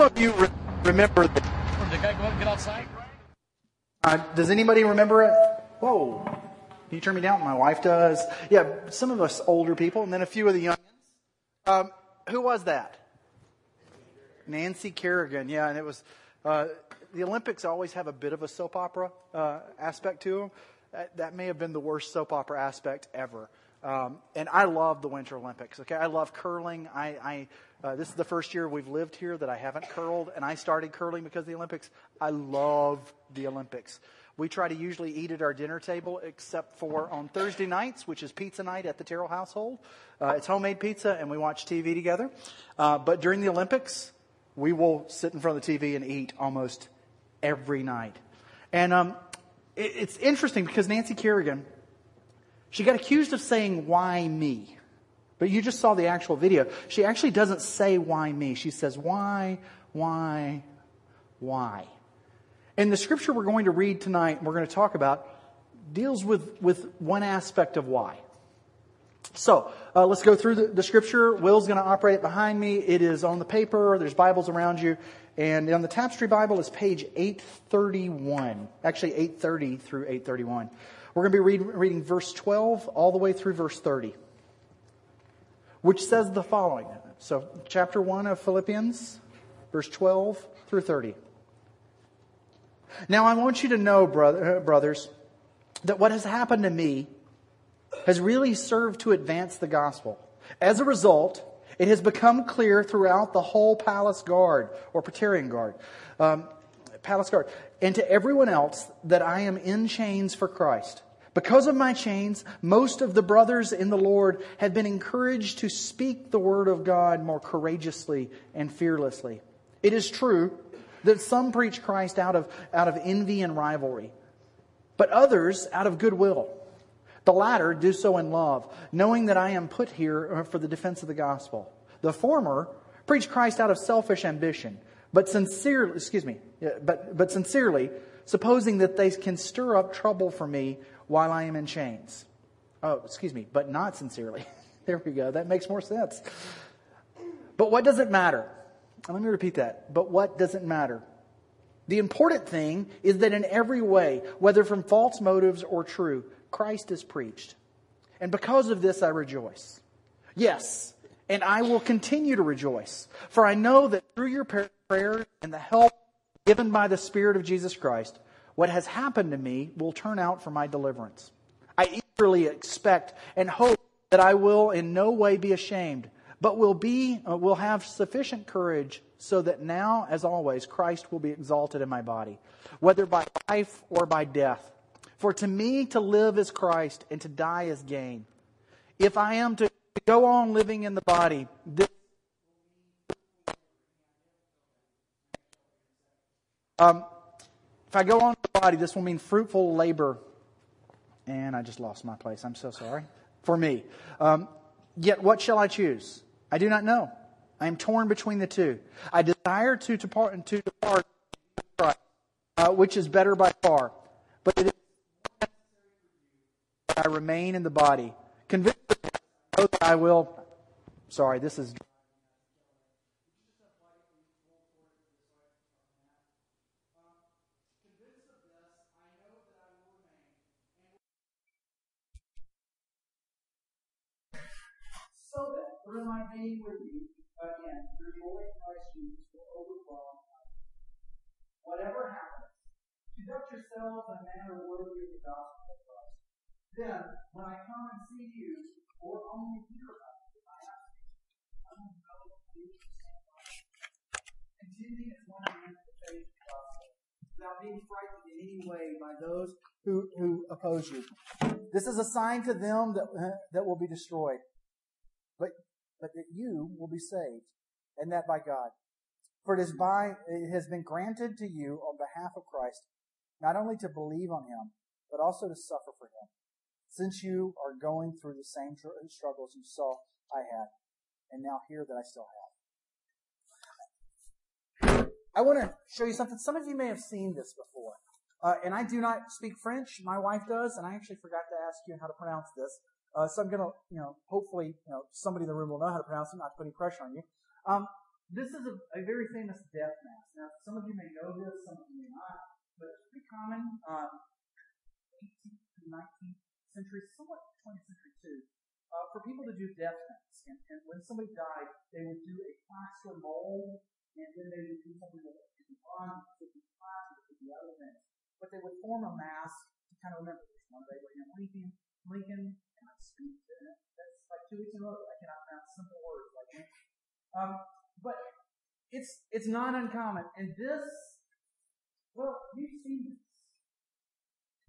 Some of you re- remember the Did the guy go up and get outside? Uh, does anybody remember it? Whoa. Can you turn me down? My wife does. Yeah, some of us older people, and then a few of the young. Um, who was that? Nancy Kerrigan. Yeah, and it was. Uh, the Olympics always have a bit of a soap opera uh, aspect to them. That, that may have been the worst soap opera aspect ever. Um, and I love the Winter Olympics. Okay, I love curling. I, I uh, this is the first year we've lived here that I haven't curled, and I started curling because of the Olympics. I love the Olympics. We try to usually eat at our dinner table, except for on Thursday nights, which is pizza night at the Terrell household. Uh, it's homemade pizza, and we watch TV together. Uh, but during the Olympics, we will sit in front of the TV and eat almost every night. And um, it, it's interesting because Nancy Kerrigan, she got accused of saying, Why me? But you just saw the actual video. She actually doesn't say, Why me? She says, Why, why, why? And the scripture we're going to read tonight, we're going to talk about, deals with, with one aspect of why. So uh, let's go through the, the scripture. Will's going to operate it behind me. It is on the paper. There's Bibles around you. And on the Tapestry Bible is page 831. Actually, 830 through 831. We're going to be read, reading verse 12 all the way through verse 30, which says the following. So, chapter 1 of Philippians, verse 12 through 30. Now, I want you to know, brother, uh, brothers, that what has happened to me has really served to advance the gospel. As a result, it has become clear throughout the whole palace guard or Praetorian guard, um, palace guard, and to everyone else that I am in chains for Christ. Because of my chains, most of the brothers in the Lord have been encouraged to speak the word of God more courageously and fearlessly. It is true that some preach Christ out of, out of envy and rivalry, but others out of goodwill. The latter do so in love, knowing that I am put here for the defense of the gospel. The former preach Christ out of selfish ambition, but sincerely, excuse me, but, but sincerely, supposing that they can stir up trouble for me while I am in chains. Oh, excuse me, but not sincerely. there we go. That makes more sense. But what does it matter? Let me repeat that. But what does it matter? The important thing is that in every way, whether from false motives or true, Christ is preached. And because of this, I rejoice. Yes, and I will continue to rejoice. For I know that through your prayers and the help given by the Spirit of Jesus Christ, what has happened to me will turn out for my deliverance. I eagerly expect and hope that I will in no way be ashamed, but will be uh, will have sufficient courage so that now as always Christ will be exalted in my body, whether by life or by death. For to me to live is Christ and to die is gain. If I am to go on living in the body, this um, if I go on the body, this will mean fruitful labor. And I just lost my place. I'm so sorry. For me. Um, yet what shall I choose? I do not know. I am torn between the two. I desire to depart, to depart uh, which is better by far. But it is I remain in the body. Convinced that I will. Sorry, this is. That through my being with you, again, through joy in Christ Jesus, will overflow. Whatever happens, conduct yourselves in a manner worthy of the gospel of Christ. Then, when I come and see you, or only hear about you, I ask you, I will know you Contending as one man for the faith of the gospel, without being frightened in any way by those who, who oppose you. This is a sign to them that, that will be destroyed, but, but that you will be saved, and that by God. For it is by, it has been granted to you on behalf of Christ, not only to believe on him, but also to suffer for him, since you are going through the same struggles you saw I had, and now hear that I still have. I want to show you something. Some of you may have seen this before. Uh, and I do not speak French. My wife does, and I actually forgot to ask you how to pronounce this. Uh, so I'm gonna, you know, hopefully, you know, somebody in the room will know how to pronounce it, not to put any pressure on you. Um, this is a, a, very famous death mask. Now, some of you may know this, some of you may not, but it's pretty common. Um, 18th to 19th century, somewhat 20th century too, uh, for people to do death masks. And, and, when somebody died, they would do a plaster mold, and then they would do something with it could be bronze, could be plaster, it could be other things. But they would form a mask to kind of remember this one Abraham Lincoln, Lincoln, and I speak to it. That's like two weeks in a row. I cannot pronounce simple words like that. Um, but it's it's not uncommon. And this, well, you've seen this.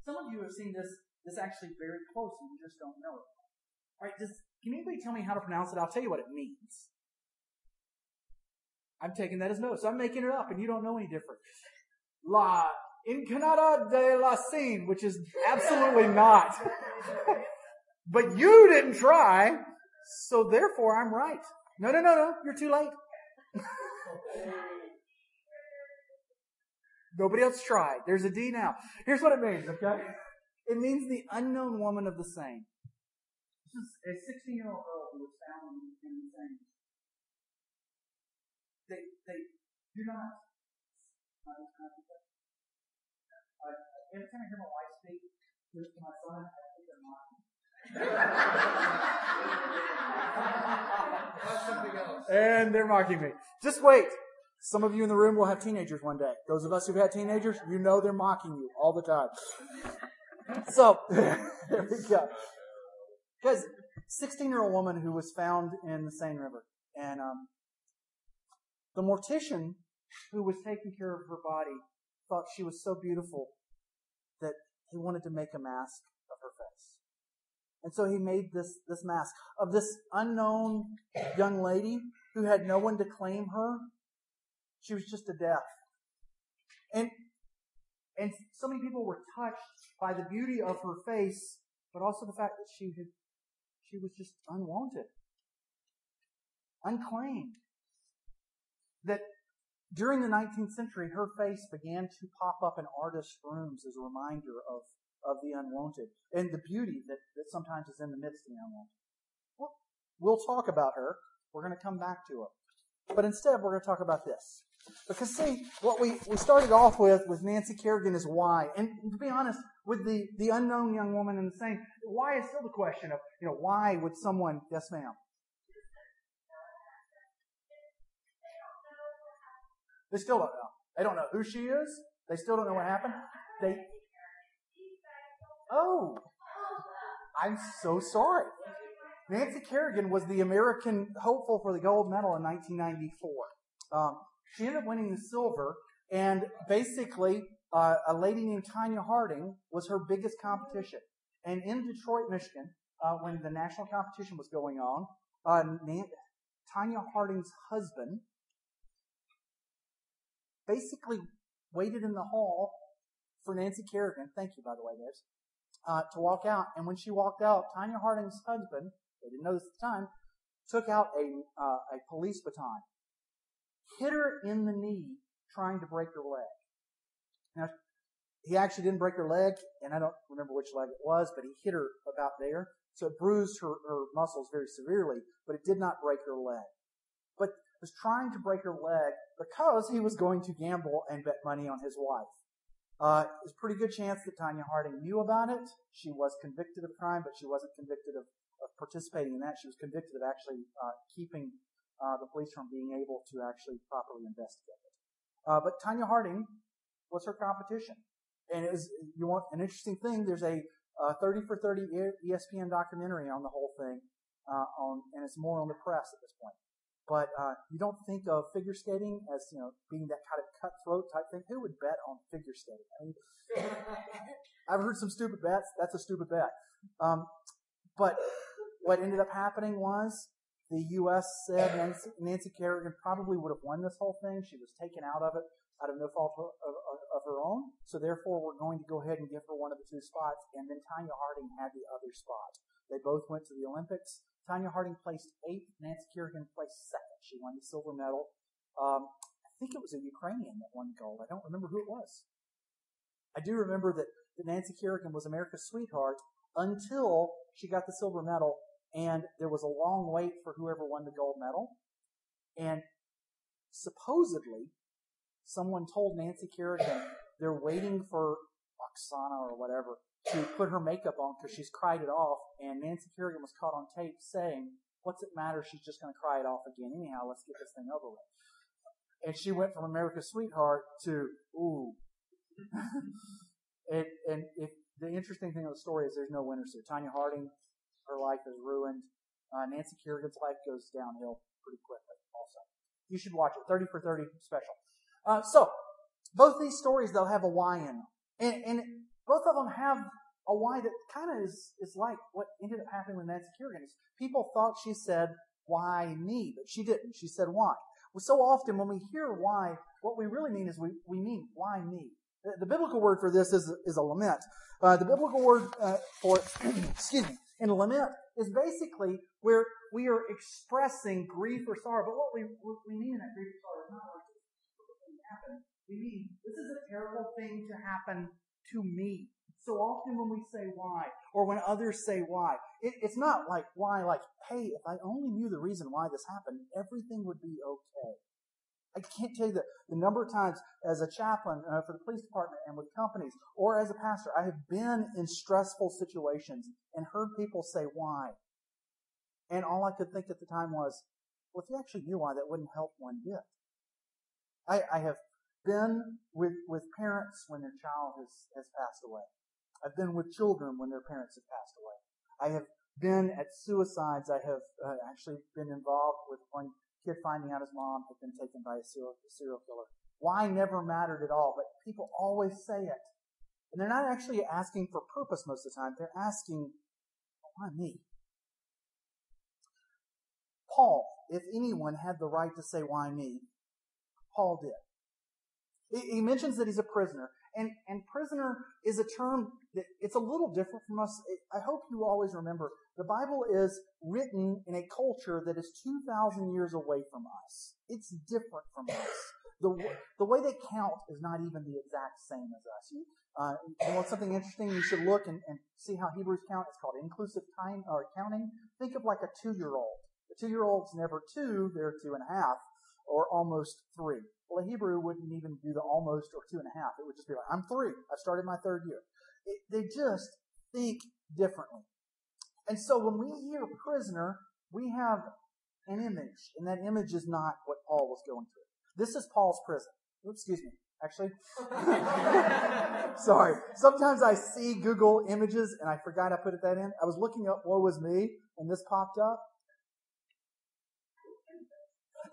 Some of you have seen this this actually very close, and you just don't know it. All right, does can anybody tell me how to pronounce it? I'll tell you what it means. I'm taking that as notes. I'm making it up, and you don't know any different. La Incanada de la Scene, which is absolutely not. but you didn't try, so therefore I'm right. No, no, no, no, you're too late. Nobody else tried. There's a D now. Here's what it means, okay? It means the unknown woman of the Seine. This is a 16 year old girl who was found in, the Seine. They, they do not. Every time I hear my wife speak to my son, I think they're. And they're mocking me. Just wait. Some of you in the room will have teenagers one day. Those of us who've had teenagers, you know they're mocking you all the time. So, there we go. Because 16 year old woman who was found in the Seine River. And um, the mortician who was taking care of her body thought she was so beautiful that he wanted to make a mask. And so he made this, this mask of this unknown young lady who had no one to claim her. She was just a death. And, and so many people were touched by the beauty of her face, but also the fact that she had, she was just unwanted, unclaimed. That during the 19th century, her face began to pop up in artists' rooms as a reminder of of the unwanted and the beauty that, that sometimes is in the midst of the unwanted. Well, we'll talk about her. We're going to come back to her. But instead, we're going to talk about this. Because see, what we, we started off with with Nancy Kerrigan is why. And to be honest, with the, the unknown young woman in the Seine, why is still the question of, you know, why would someone, yes ma'am? They still don't know. They don't know who she is. They still don't know what happened. They, Oh, I'm so sorry. Nancy Kerrigan was the American hopeful for the gold medal in 1994. Um, she ended up winning the silver, and basically, uh, a lady named Tonya Harding was her biggest competition. And in Detroit, Michigan, uh, when the national competition was going on, uh, Tonya Harding's husband basically waited in the hall for Nancy Kerrigan. Thank you, by the way, guys uh, to walk out. And when she walked out, Tonya Harding's husband, they didn't know this at the time, took out a, uh, a police baton, hit her in the knee, trying to break her leg. Now, he actually didn't break her leg, and I don't remember which leg it was, but he hit her about there. So it bruised her, her muscles very severely, but it did not break her leg. But was trying to break her leg because he was going to gamble and bet money on his wife. Uh, there's a pretty good chance that Tonya Harding knew about it. She was convicted of crime, but she wasn't convicted of, of participating in that. She was convicted of actually uh, keeping uh, the police from being able to actually properly investigate it. Uh, but Tonya Harding was her competition. And it was, you want an interesting thing, there's a 30 for 30 ESPN documentary on the whole thing, uh, on, and it's more on the press at this point. But uh, you don't think of figure skating as you know being that kind of cutthroat type thing. Who would bet on figure skating? I mean, I've heard some stupid bets. That's a stupid bet. Um, but what ended up happening was the U.S. said Nancy, Nancy Kerrigan probably would have won this whole thing. She was taken out of it out of no fault of, of, of, her own. So therefore, we're going to go ahead and give her one of the two spots. And then Tonya Harding had the other spot. They both went to the Olympics. Tonya Harding placed eighth. Nancy Kerrigan placed second. She won the silver medal. Um, I think it was a Ukrainian that won gold. I don't remember who it was. I do remember that, that Nancy Kerrigan was America's sweetheart until she got the silver medal and there was a long wait for whoever won the gold medal. And supposedly, someone told Nancy Kerrigan they're waiting for Oksana or whatever to put her makeup on because she's cried it off. And Nancy Kerrigan was caught on tape saying, What's it matter? She's just going to cry it off again. Anyhow, let's get this thing over with. And she went from America's sweetheart to, ooh. and, and if, the interesting thing of the story is there's no winners here. Tonya Harding her life is ruined. Uh, Nancy Kerrigan's life goes downhill pretty quickly also. You should watch it. 30 for 30 special. Uh, so, both these stories, they'll have a why in them. And, and both of them have a why that kind of is, is like what ended up happening with Nancy Kerrigan. People thought she said, why me? But she didn't. She said, why? Well, so often when we hear why, what we really mean is we, we mean, why me? The, the biblical word for this is, is a lament. Uh, the biblical word uh, for, excuse me, and lament is basically where we are expressing grief or sorrow. But what we, we mean in that grief or sorrow is not like this happen. We mean this is a terrible thing to happen to me. So often when we say why, or when others say why, it, it's not like why, like, hey, if I only knew the reason why this happened, everything would be okay. I can't tell you the, the number of times as a chaplain uh, for the police department and with companies or as a pastor, I have been in stressful situations and heard people say why. And all I could think at the time was, well, if you actually knew why, that wouldn't help one bit. I, I have been with, with parents when their child has, has passed away. I've been with children when their parents have passed away. I have been at suicides. I have uh, actually been involved with one kid finding out his mom had been taken by a serial, a serial killer. Why never mattered at all, but people always say it. And they're not actually asking for purpose most of the time. They're asking, why me? Paul, if anyone had the right to say why me, Paul did. He mentions that he's a prisoner. And, and prisoner is a term that it's a little different from us. I hope you always remember the Bible is written in a culture that is 2,000 years away from us. It's different from us. The, the way they count is not even the exact same as us. Uh, you want something interesting? You should look and, and see how Hebrews count. It's called inclusive time or counting. Think of like a two-year-old. The two-year-old's never two; they're two and a half, or almost three. Well, a Hebrew wouldn't even do the almost or two and a half. It would just be like, I'm three. I've started my third year. It, they just think differently. And so when we hear prisoner, we have an image, and that image is not what Paul was going through. This is Paul's prison. Oops, excuse me. Actually, sorry. Sometimes I see Google images and I forgot I put that in. I was looking up "Woe was me" and this popped up.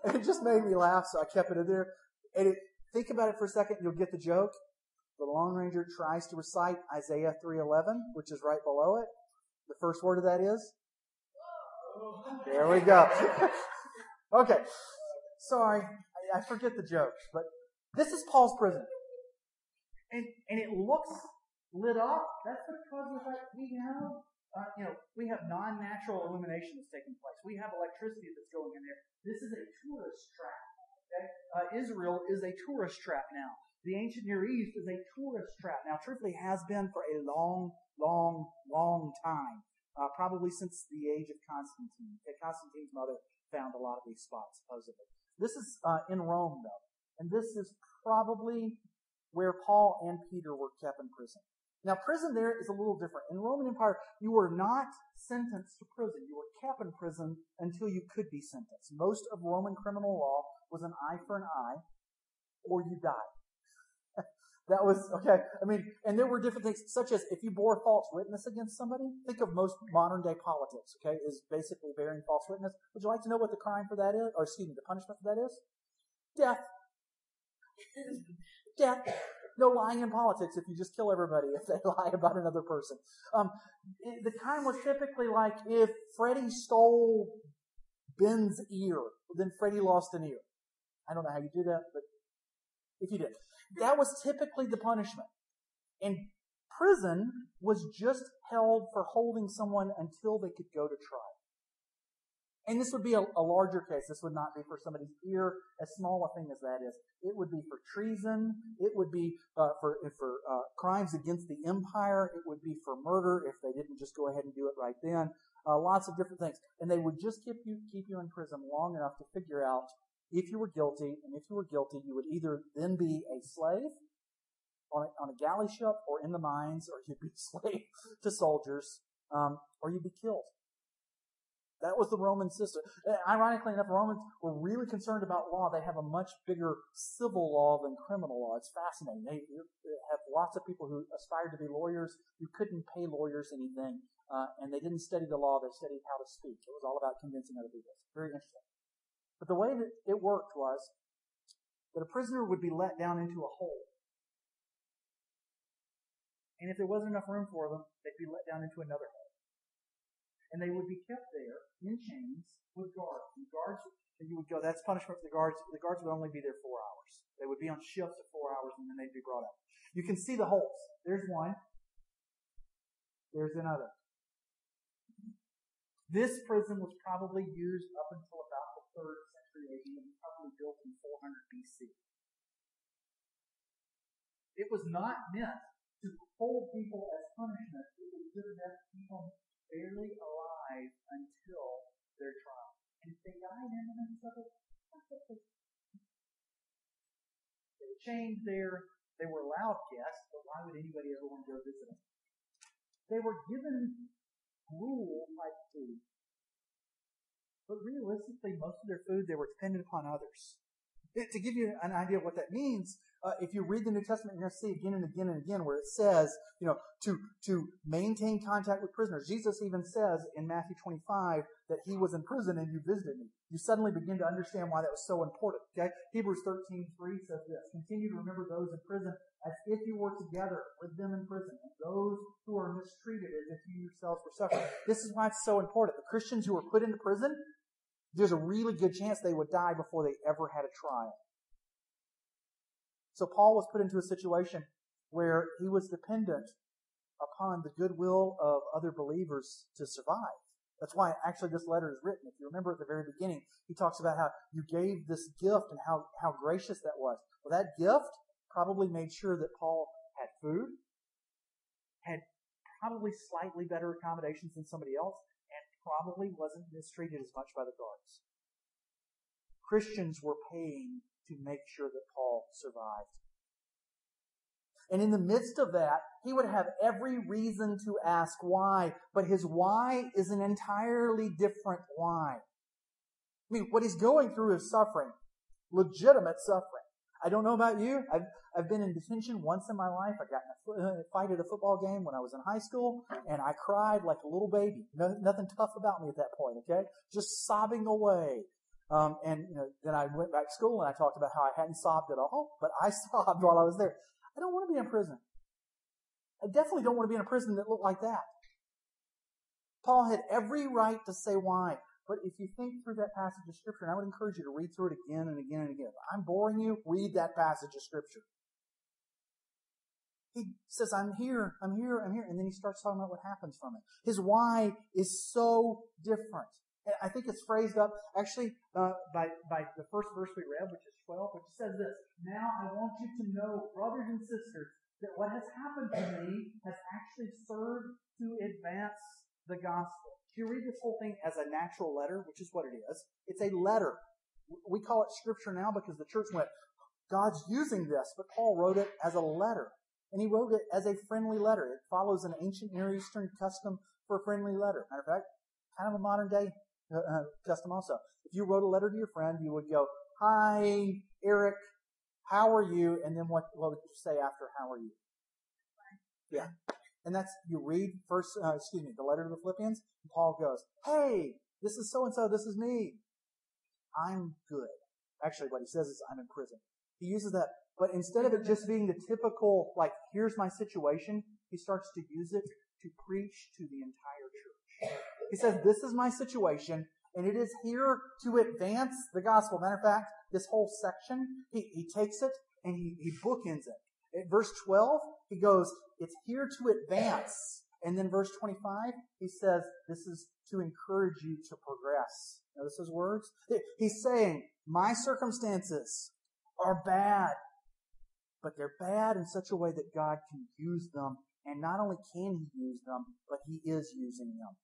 And it just made me laugh, so I kept it in there. And it, think about it for a second, you'll get the joke. The Lone Ranger tries to recite Isaiah 3:11, which is right below it. The first word of that is? There we go. okay. Sorry, I, I forget the joke, but this is Paul's prison. And, and it looks lit up. That's because of the we have, uh, you know, we have non-natural illumination that's taking place. We have electricity that's going in there. This is a tourist trap. Okay? Uh, Israel is a tourist trap now. The ancient Near East is a tourist trap now. Truthfully, has been for a long, long, long time. Uh, probably since the age of Constantine. Okay, Constantine's mother found a lot of these spots, supposedly. This is uh, in Rome, though. And this is probably where Paul and Peter were kept in prison. Now, prison there is a little different. In the Roman Empire, you were not sentenced to prison. You were kept in prison until you could be sentenced. Most of Roman criminal law was an eye for an eye, or you died. that was, okay. I mean, and there were different things, such as if you bore false witness against somebody, think of most modern day politics, okay, is basically bearing false witness. Would you like to know what the crime for that is? Or excuse me, the punishment for that is? Death. Death. No lying in politics if you just kill everybody if they lie about another person. Um, the crime was typically like if Freddie stole Ben's ear. Then Freddie lost an ear. I don't know how you do that, but if you did. That was typically the punishment. And prison was just held for holding someone until they could go to trial. And this would be a, a, larger case. This would not be for somebody's ear, as small a thing as that is. It would be for treason. It would be uh, for for uh, crimes against the empire. It would be for murder if they didn't just go ahead and do it right then. Uh, lots of different things, and they would just keep you keep you in prison long enough to figure out if you were guilty, and if you were guilty, you would either then be a slave on a, on a galley ship or in the mines, or you'd be a slave to soldiers, um, or you'd be killed. That was the Roman system. Ironically enough, Romans were really concerned about law. They have a much bigger civil law than criminal law. It's fascinating. They have lots of people who aspired to be lawyers. You couldn't pay lawyers anything, uh, and they didn't study the law. They studied how to speak. It was all about convincing other people. Very interesting. But the way that it worked was that a prisoner would be let down into a hole. And if there wasn't enough room for them, they'd be let down into another hole. And they would be kept there in chains with guards. And guards, and you would go, that's punishment for the guards. The guards would only be there four hours. They would be on shifts of four hours and then they'd be brought out. You can see the holes. There's one. There's another. This prison was probably used up until about the 3rd century AD and probably built in 400 BC. It was not meant to hold people as punishment. It was just to keep them barely alive until their trial. And if they died in the midst of it, they were chained there. They were allowed guests, but why would anybody ever want to go visit them? They were given rule like food. But realistically, most of their food, they were dependent upon others. It, to give you an idea of what that means, uh, if you read the New Testament, you're going to see again and again and again where it says, you know, to, to maintain contact with prisoners. Jesus even says in Matthew 25 that he was in prison and you visited me. You suddenly begin to understand why that was so important, okay? Hebrews 13, 3 says this, continue to remember those in prison as if you were together with them in prison, and those who are mistreated as if you yourselves were suffering. This is why it's so important. The Christians who were put into prison, there's a really good chance they would die before they ever had a trial. So Paul was put into a situation where he was dependent upon the goodwill of other believers to survive. That's why actually this letter is written. If you remember at the very beginning, he talks about how you gave this gift and how, how gracious that was. Well, that gift probably made sure that Paul had food, had probably slightly better accommodations than somebody else, and probably wasn't mistreated as much by the guards. Christians were paying to make sure that Paul survived. And in the midst of that, he would have every reason to ask why, but his why is an entirely different why. I mean, what he's going through is suffering, legitimate suffering. I don't know about you. I've, I've been in detention once in my life. I got in a uh, fight at a football game when I was in high school, and I cried like a little baby. No, nothing tough about me at that point, okay? Just sobbing away. Um, and you know, then I went back to school and I talked about how I hadn't sobbed at all, but I sobbed while I was there. I don't want to be in prison. I definitely don't want to be in a prison that looked like that. Paul had every right to say why. But if you think through that passage of Scripture, and I would encourage you to read through it again and again and again. I'm boring you, read that passage of Scripture. He says, I'm here, I'm here, I'm here. And then he starts talking about what happens from it. His why is so different. I think it's phrased up actually uh, by, by the first verse we read, which is 12, which says this Now I want you to know, brothers and sisters, that what has happened to me has actually served to advance the gospel. If you read this whole thing as a natural letter, which is what it is, it's a letter. We call it scripture now because the church went, God's using this, but Paul wrote it as a letter. And he wrote it as a friendly letter. It follows an ancient Near Eastern custom for a friendly letter. Matter of fact, kind of a modern day uh, uh, custom also. If you wrote a letter to your friend, you would go, Hi, Eric, how are you? And then what, what would you say after how are you? Yeah. And that's, you read first, uh, excuse me, the letter to the Philippians, and Paul goes, Hey, this is so and so, this is me. I'm good. Actually, what he says is, I'm in prison. He uses that, but instead of it just being the typical, like, here's my situation, he starts to use it to preach to the entire church. He says, this is my situation, And it is here to advance the gospel. Matter of fact, this whole section, he, he takes it and he, he bookends it. At verse 12, he goes, it's here to advance. And then verse 25, he says, this is to encourage you to progress. Notice his words? He's saying, my circumstances are bad, but they're bad in such a way that God can use them. And not only can he use them, but he is using them.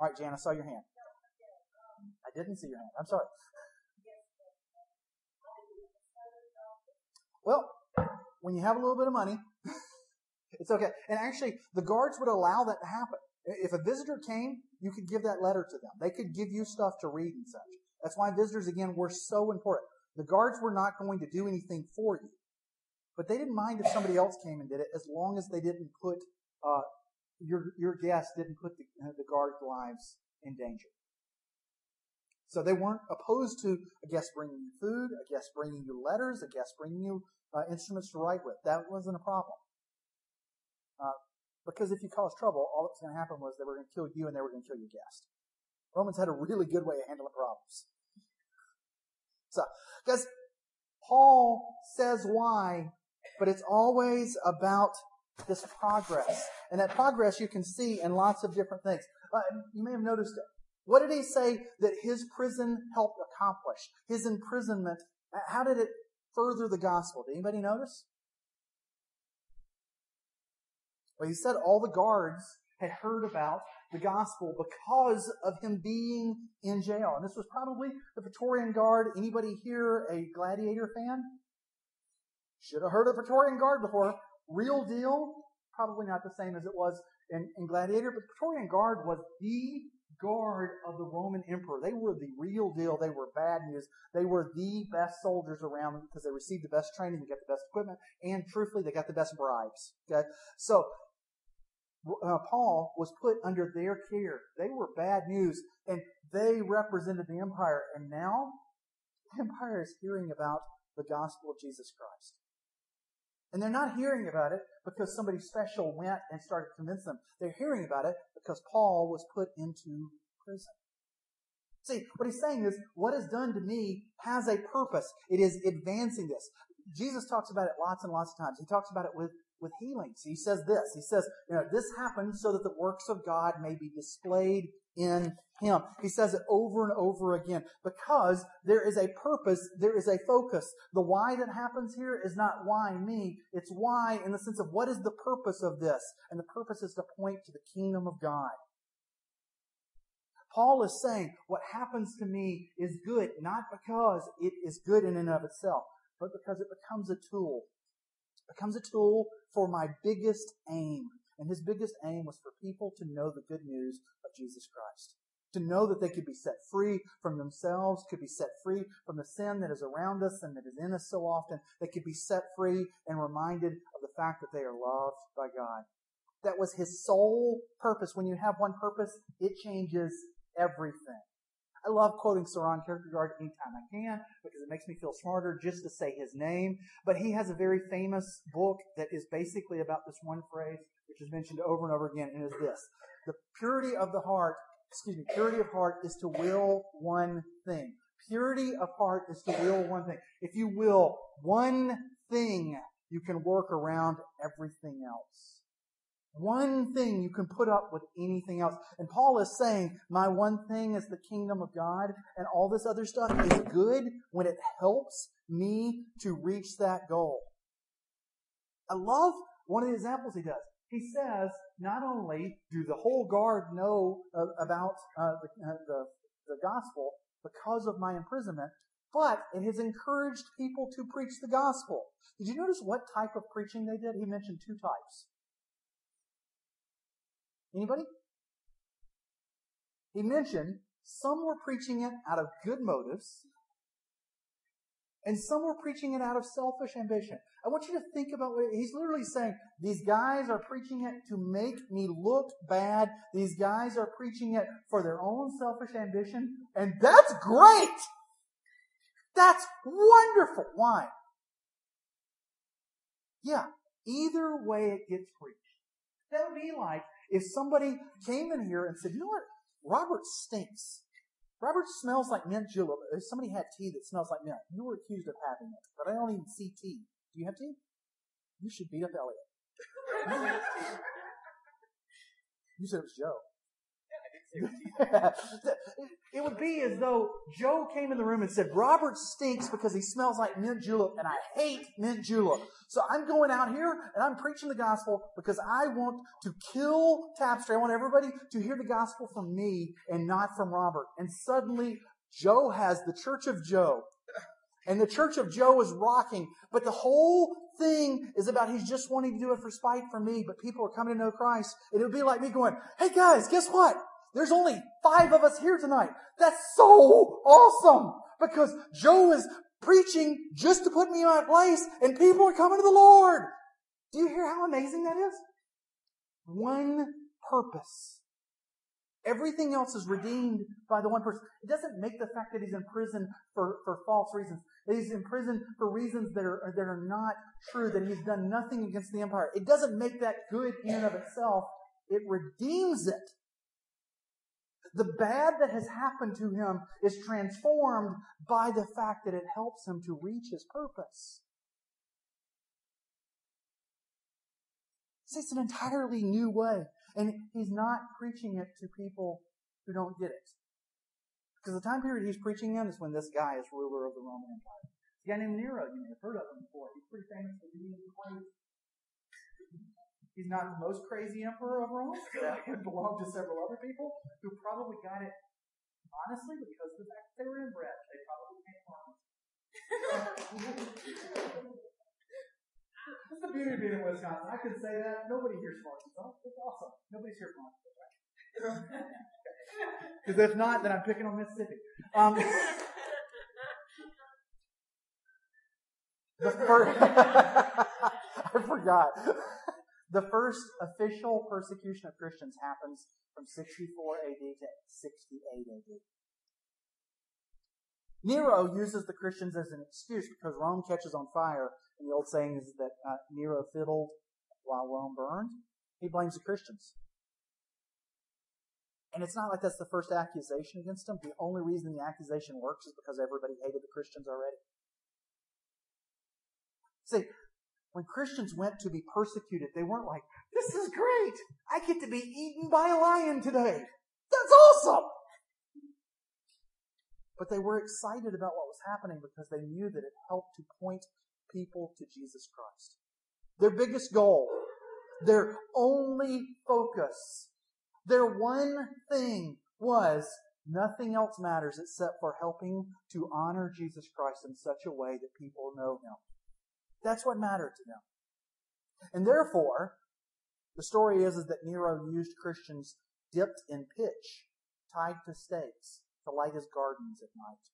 All right, Jan, I saw your hand. I didn't see your hand. I'm sorry. Well, when you have a little bit of money, it's okay. And actually, the guards would allow that to happen. If a visitor came, you could give that letter to them. They could give you stuff to read and such. That's why visitors, again, were so important. The guards were not going to do anything for you. But they didn't mind if somebody else came and did it as long as they didn't put, uh, your, your guest didn't put the, uh, the guard's lives in danger. So they weren't opposed to a guest bringing you food, a guest bringing you letters, a guest bringing you uh, instruments to write with. That wasn't a problem. Uh, because if you cause trouble, all that's going to happen was they were going to kill you and they were going to kill your guest. Romans had a really good way of handling problems. So, because Paul says why, but it's always about this progress. And that progress you can see in lots of different things. Uh, you may have noticed. What did he say that his prison helped accomplish? His imprisonment, how did it further the gospel? Did anybody notice? Well, he said all the guards had heard about the gospel because of him being in jail. And this was probably the Praetorian Guard. Anybody here a gladiator fan? Should have heard of Praetorian Guard before. Real deal. Probably not the same as it was in, in Gladiator, but the Praetorian Guard was the guard of the Roman emperor. They were the real deal. They were bad news. They were the best soldiers around because they received the best training, they got the best equipment, and truthfully, they got the best bribes. Okay? So, uh, Paul was put under their care. They were bad news, and they represented the empire. And now, the empire is hearing about the gospel of Jesus Christ. And they're not hearing about it because somebody special went and started to convince them. They're hearing about it because Paul was put into prison. See, what he's saying is, what is done to me has a purpose. It is advancing this. Jesus talks about it lots and lots of times. He talks about it with with healings. He says this. He says, you know, this happens so that the works of God may be displayed in him. He says it over and over again because there is a purpose, there is a focus. The why that happens here is not why me, it's why in the sense of what is the purpose of this? And the purpose is to point to the kingdom of God. Paul is saying what happens to me is good, not because it is good in and of itself, but because it becomes a tool becomes a tool for my biggest aim. And his biggest aim was for people to know the good news of Jesus Christ. To know that they could be set free from themselves, could be set free from the sin that is around us and that is in us so often. They could be set free and reminded of the fact that they are loved by God. That was his sole purpose. When you have one purpose, it changes everything. I love quoting Soren Kierkegaard anytime I can because it makes me feel smarter just to say his name. But he has a very famous book that is basically about this one phrase, which is mentioned over and over again, and is this. The purity of the heart, excuse me, purity of heart is to will one thing. Purity of heart is to will one thing. If you will one thing, you can work around everything else. One thing you can put up with anything else. And Paul is saying, my one thing is the kingdom of God, and all this other stuff is good when it helps me to reach that goal. I love one of the examples he does. He says, not only do the whole guard know uh, about uh, the, uh, the, the gospel because of my imprisonment, but it has encouraged people to preach the gospel. Did you notice what type of preaching they did? He mentioned two types. Anybody? He mentioned some were preaching it out of good motives, and some were preaching it out of selfish ambition. I want you to think about what he's literally saying. These guys are preaching it to make me look bad. These guys are preaching it for their own selfish ambition, and that's great! That's wonderful. Why? Yeah, either way it gets preached. That would be like if somebody came in here and said, you know what? Robert stinks. Robert smells like mint julep. If somebody had tea that smells like mint, you were accused of having it. But I don't even see tea. Do you have tea? You should beat up Elliot. you said it was Joe. It would be as though Joe came in the room and said, Robert stinks because he smells like mint julep and I hate mint julep. So I'm going out here and I'm preaching the gospel because I want to kill Tapestry. I want everybody to hear the gospel from me and not from Robert. And suddenly Joe has the church of Joe. And the church of Joe is rocking, but the whole thing is about he's just wanting to do it for spite for me, but people are coming to know Christ. And it would be like me going, hey guys, guess what? There's only five of us here tonight. That's so awesome because Joe is preaching just to put me in my place and people are coming to the Lord. Do you hear how amazing that is? One purpose. Everything else is redeemed by the one person. It doesn't make the fact that he's in prison for, for false reasons. That he's in prison for reasons that are, that are not true, that he's done nothing against the empire. It doesn't make that good in and of itself. It redeems it the bad that has happened to him is transformed by the fact that it helps him to reach his purpose. See, it's an entirely new way. And he's not preaching it to people who don't get it. Because the time period he's preaching in is when this guy is ruler of the Roman Empire. A guy named Nero, you may have heard of him before. He's pretty famous for being crazy. He's not the most crazy emperor of Rome. He belonged to several other people who probably got it honestly because of the fact that they were inbred. They probably came from. That's the beauty of being in Wisconsin. I can say that. Nobody hears from Arkansas. It's awesome. Nobody's here from Arkansas. Because if not, then I'm picking on Mississippi. Um, the first, I forgot. The first official persecution of Christians happens from 64 AD to 68 AD. Nero uses the Christians as an excuse because Rome catches on fire, and the old saying is that uh, Nero fiddled while Rome burned. He blames the Christians. And it's not like that's the first accusation against him. The only reason the accusation works is because everybody hated the Christians already. See, when Christians went to be persecuted, they weren't like, this is great. I get to be eaten by a lion today. That's awesome. But they were excited about what was happening because they knew that it helped to point people to Jesus Christ. Their biggest goal, their only focus, their one thing was nothing else matters except for helping to honor Jesus Christ in such a way that people know him. That's what mattered to them. And therefore, the story is, is that Nero used Christians dipped in pitch, tied to stakes, to light his gardens at night.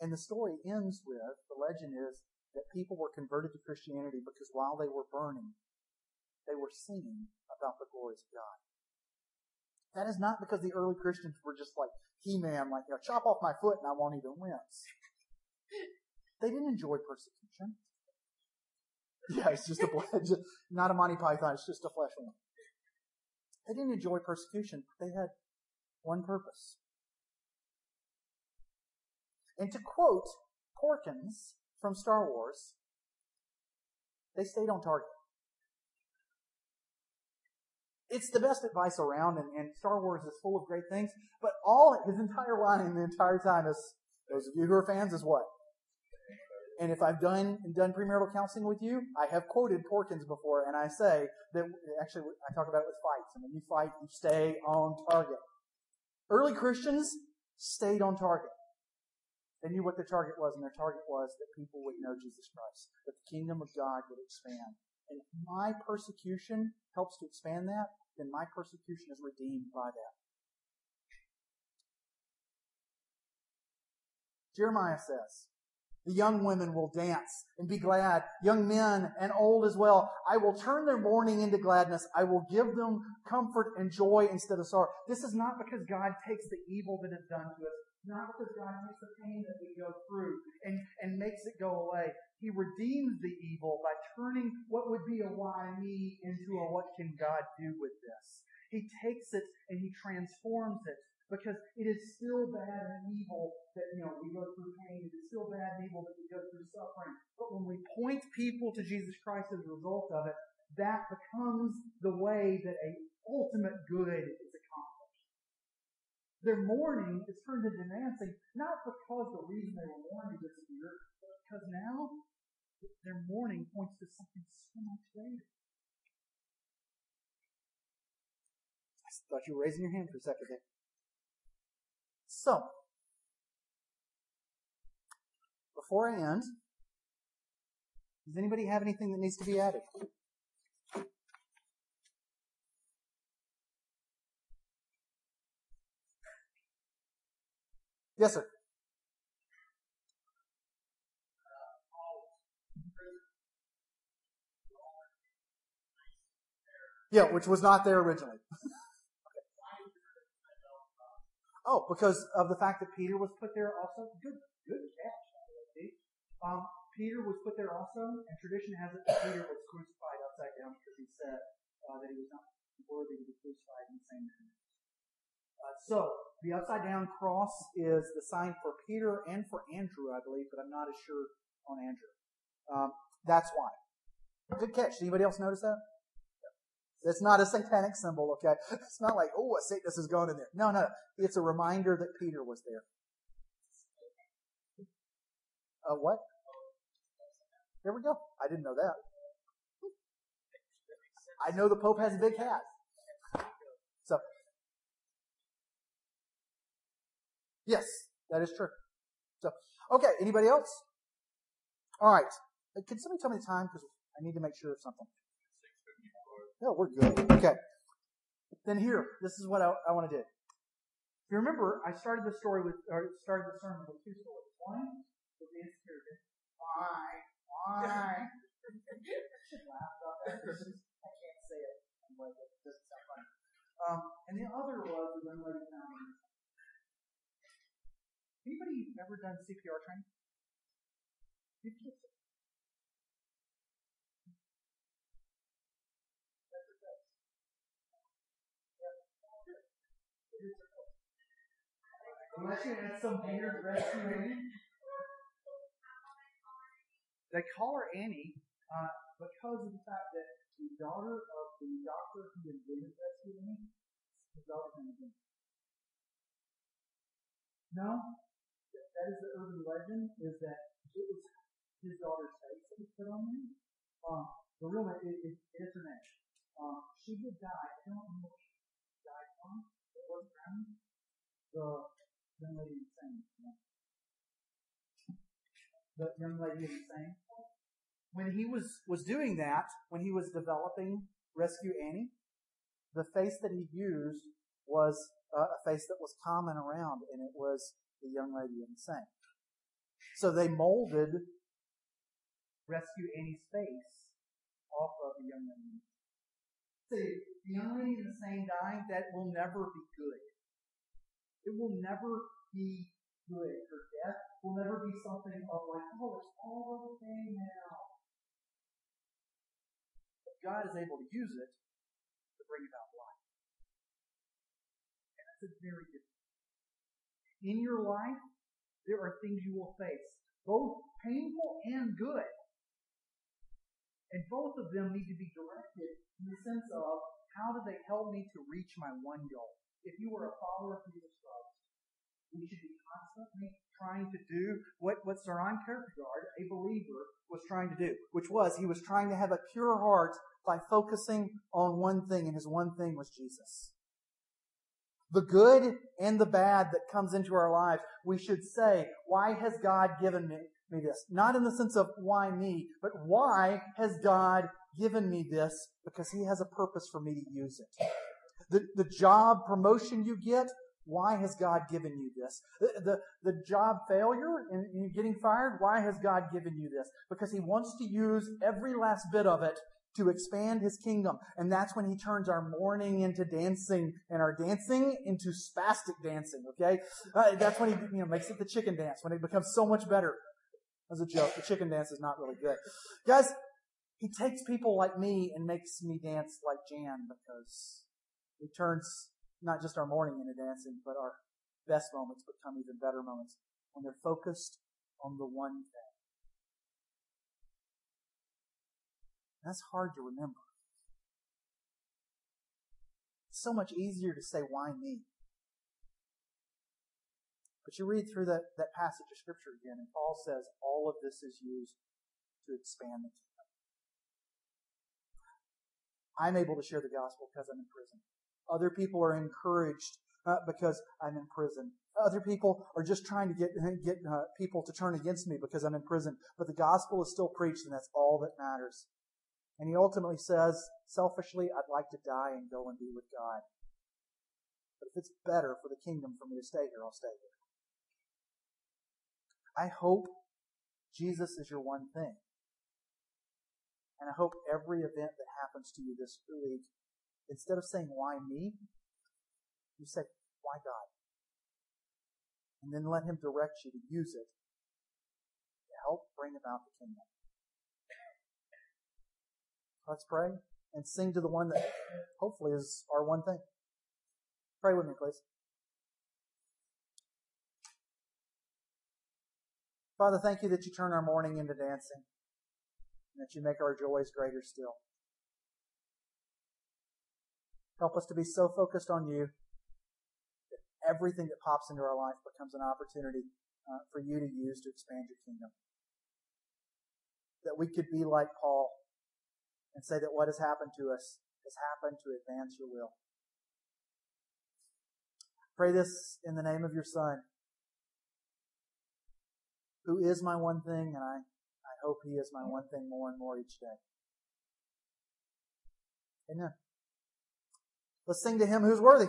And the story ends with, the legend is, that people were converted to Christianity because while they were burning, they were singing about the glories of God. That is not because the early Christians were just like He-Man, like, you know, chop off my foot and I won't even wince. They didn't enjoy persecution. Yeah, it's just a just, not a Monty Python. It's just a flesh wound. They didn't enjoy persecution. They had one purpose. And to quote Porkins from Star Wars, they stayed on target. It's the best advice around, and, and Star Wars is full of great things, but all his entire line the entire time is, those of you who are fans, is what? And if I've done done premarital counseling with you, I have quoted Porkins before, and I say that actually I talk about it with fights. And when you fight, you stay on target. Early Christians stayed on target. They knew what their target was, and their target was that people would know Jesus Christ, that the kingdom of God would expand. And if my persecution helps to expand that, then my persecution is redeemed by that. Jeremiah says, the young women will dance and be glad, young men and old as well. I will turn their mourning into gladness. I will give them comfort and joy instead of sorrow. This is not because God takes the evil that is done to us, not because God takes the pain that we go through and, and makes it go away. He redeems the evil by turning what would be a why me into a what can God do with this. He takes it and he transforms it because it is still bad and evil that, you know, we go through pain. It is still bad and evil that we go through suffering. But when we point people to Jesus Christ as a result of it, that becomes the way that a ultimate good is accomplished. Their mourning is turned into dancing, not because the reason they were mourning disappeared, but because now their mourning points to something so much greater. I thought you were raising your hand for a second there. So, before I end, does anybody have anything that needs to be added? Yes, sir. Yeah, which was not there originally. Oh, because of the fact that Peter was put there also. Good, good catch. Um, Peter was put there also, and tradition has it that Peter was crucified upside down because he said uh, that he was not worthy to be crucified in the same manner. Uh, so the upside down cross is the sign for Peter and for Andrew, I believe, but I'm not as sure on Andrew. Um, that's why. Good catch. Anybody else notice that? It's not a satanic symbol, okay? It's not like, oh, a Satanist is going in there. No, no. It's a reminder that Peter was there. Uh, what? There we go. I didn't know that. I know the Pope has a big hat. So, yes, that is true. So, okay, anybody else? All right. Can somebody tell me the time? Because I need to make sure of something. No, we're good. Okay. Then here, this is what I, I want to do. If you remember, I started the story with, or started the sermon with two stories. One was the insecurity. Why? Why? I can't say it. Like, it doesn't sound funny. Um, and the other was the young lady found Anybody ever done CPR training? Unless you had some weird rescue They call her Annie uh, because of the fact that the daughter of the doctor who invented rescue Annie, his daughter's name No, that is the urban legend. Is that it was his daughter's face that was put on there? Um, the real it, it, it is her name. Um, she did die. I don't know what she died from. Was the young lady saying. The young lady saying. When he was, was doing that, when he was developing Rescue Annie, the face that he used was uh, a face that was common around, and it was the young lady in the Seine. So they molded Rescue Annie's face off of the young lady. See, the young only in the Seine dying, that will never be good. It will never be good. Her death will never be something of like, oh, it's all okay now. But God is able to use it to bring about life. And that's a very different In your life, there are things you will face, both painful and good. And both of them need to be directed in the sense of how do they help me to reach my one goal? if you were a follower of Jesus Christ, we should be constantly trying to do what, what Soren Kierkegaard, a believer, was trying to do, which was he was trying to have a pure heart by focusing on one thing, and his one thing was Jesus. The good and the bad that comes into our lives, we should say, why has God given me, me this? Not in the sense of why me, but why has God given me this? Because he has a purpose for me to use it. The, the job promotion you get, why has God given you this? The, the, the job failure and you getting fired, why has God given you this? Because He wants to use every last bit of it to expand His kingdom. And that's when He turns our mourning into dancing and our dancing into spastic dancing, okay? Uh, that's when He, you know, makes it the chicken dance, when it becomes so much better. As a joke, the chicken dance is not really good. Guys, He takes people like me and makes me dance like Jan because he turns not just our morning into dancing, but our best moments become even better moments when they're focused on the one thing. That's hard to remember. It's so much easier to say, why me? But you read through that, that passage of scripture again, and Paul says all of this is used to expand the kingdom. I'm able to share the gospel because I'm in prison. Other people are encouraged uh, because I'm in prison. Other people are just trying to get get uh, people to turn against me because I'm in prison. But the gospel is still preached, and that's all that matters. And he ultimately says, selfishly, I'd like to die and go and be with God. But if it's better for the kingdom for me to stay here, I'll stay here. I hope Jesus is your one thing. And I hope every event that happens to you this week, instead of saying, why me? You say, why God? And then let Him direct you to use it to help bring about the kingdom. Let's pray and sing to the one that hopefully is our one thing. Pray with me, please. Father, thank you that you turn our mourning into dancing and that you make our joys greater still. Help us to be so focused on you that everything that pops into our life becomes an opportunity uh, for you to use to expand your kingdom. That we could be like Paul and say that what has happened to us has happened to advance your will. Pray this in the name of your Son, who is my one thing, and I, I hope he is my one thing more and more each day. Amen. Let's sing to him who's worthy.